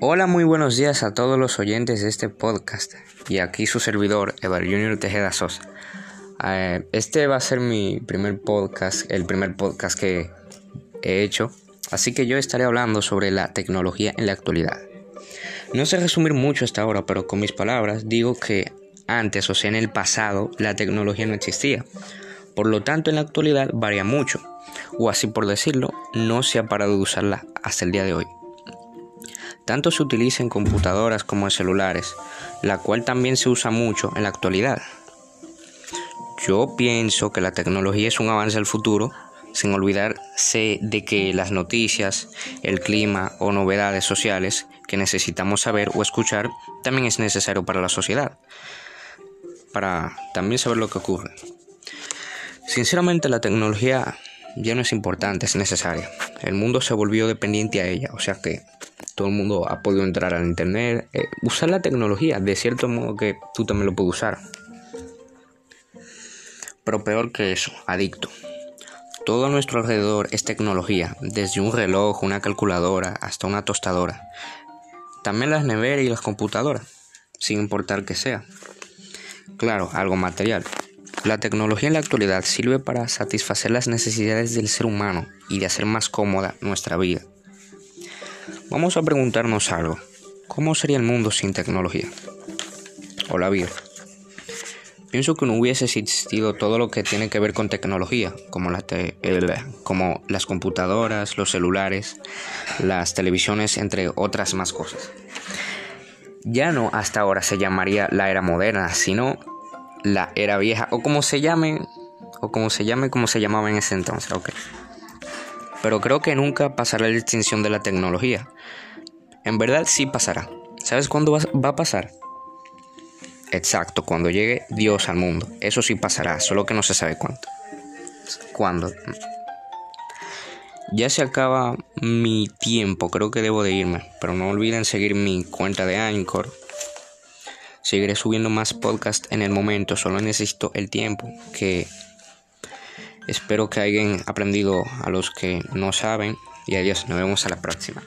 Hola, muy buenos días a todos los oyentes de este podcast. Y aquí su servidor, Evar Junior Tejeda Sosa. Eh, este va a ser mi primer podcast, el primer podcast que he hecho. Así que yo estaré hablando sobre la tecnología en la actualidad. No sé resumir mucho hasta ahora, pero con mis palabras digo que antes, o sea, en el pasado, la tecnología no existía. Por lo tanto, en la actualidad varía mucho, o así por decirlo, no se ha parado de usarla hasta el día de hoy. Tanto se utiliza en computadoras como en celulares, la cual también se usa mucho en la actualidad. Yo pienso que la tecnología es un avance al futuro, sin olvidarse de que las noticias, el clima o novedades sociales que necesitamos saber o escuchar también es necesario para la sociedad, para también saber lo que ocurre. Sinceramente la tecnología ya no es importante, es necesaria. El mundo se volvió dependiente a ella, o sea que todo el mundo ha podido entrar al internet, eh, usar la tecnología, de cierto modo que tú también lo puedes usar. Pero peor que eso, adicto. Todo a nuestro alrededor es tecnología, desde un reloj, una calculadora, hasta una tostadora. También las neveras y las computadoras, sin importar que sea. Claro, algo material. La tecnología en la actualidad sirve para satisfacer las necesidades del ser humano y de hacer más cómoda nuestra vida. Vamos a preguntarnos algo. ¿Cómo sería el mundo sin tecnología? O la vida. Pienso que no hubiese existido todo lo que tiene que ver con tecnología, como, como las computadoras, los celulares, las televisiones, entre otras más cosas. Ya no hasta ahora se llamaría la era moderna, sino la era vieja, o como se llame, o como se llame, como se llamaba en ese entonces, ok. Pero creo que nunca pasará la extinción de la tecnología. En verdad sí pasará. ¿Sabes cuándo va a pasar? Exacto, cuando llegue Dios al mundo. Eso sí pasará, solo que no se sabe cuánto. ¿Cuándo? Ya se acaba mi tiempo, creo que debo de irme, pero no olviden seguir mi cuenta de Anchor. Seguiré subiendo más podcasts en el momento, solo necesito el tiempo, que espero que hayan aprendido a los que no saben y adiós, nos vemos a la próxima.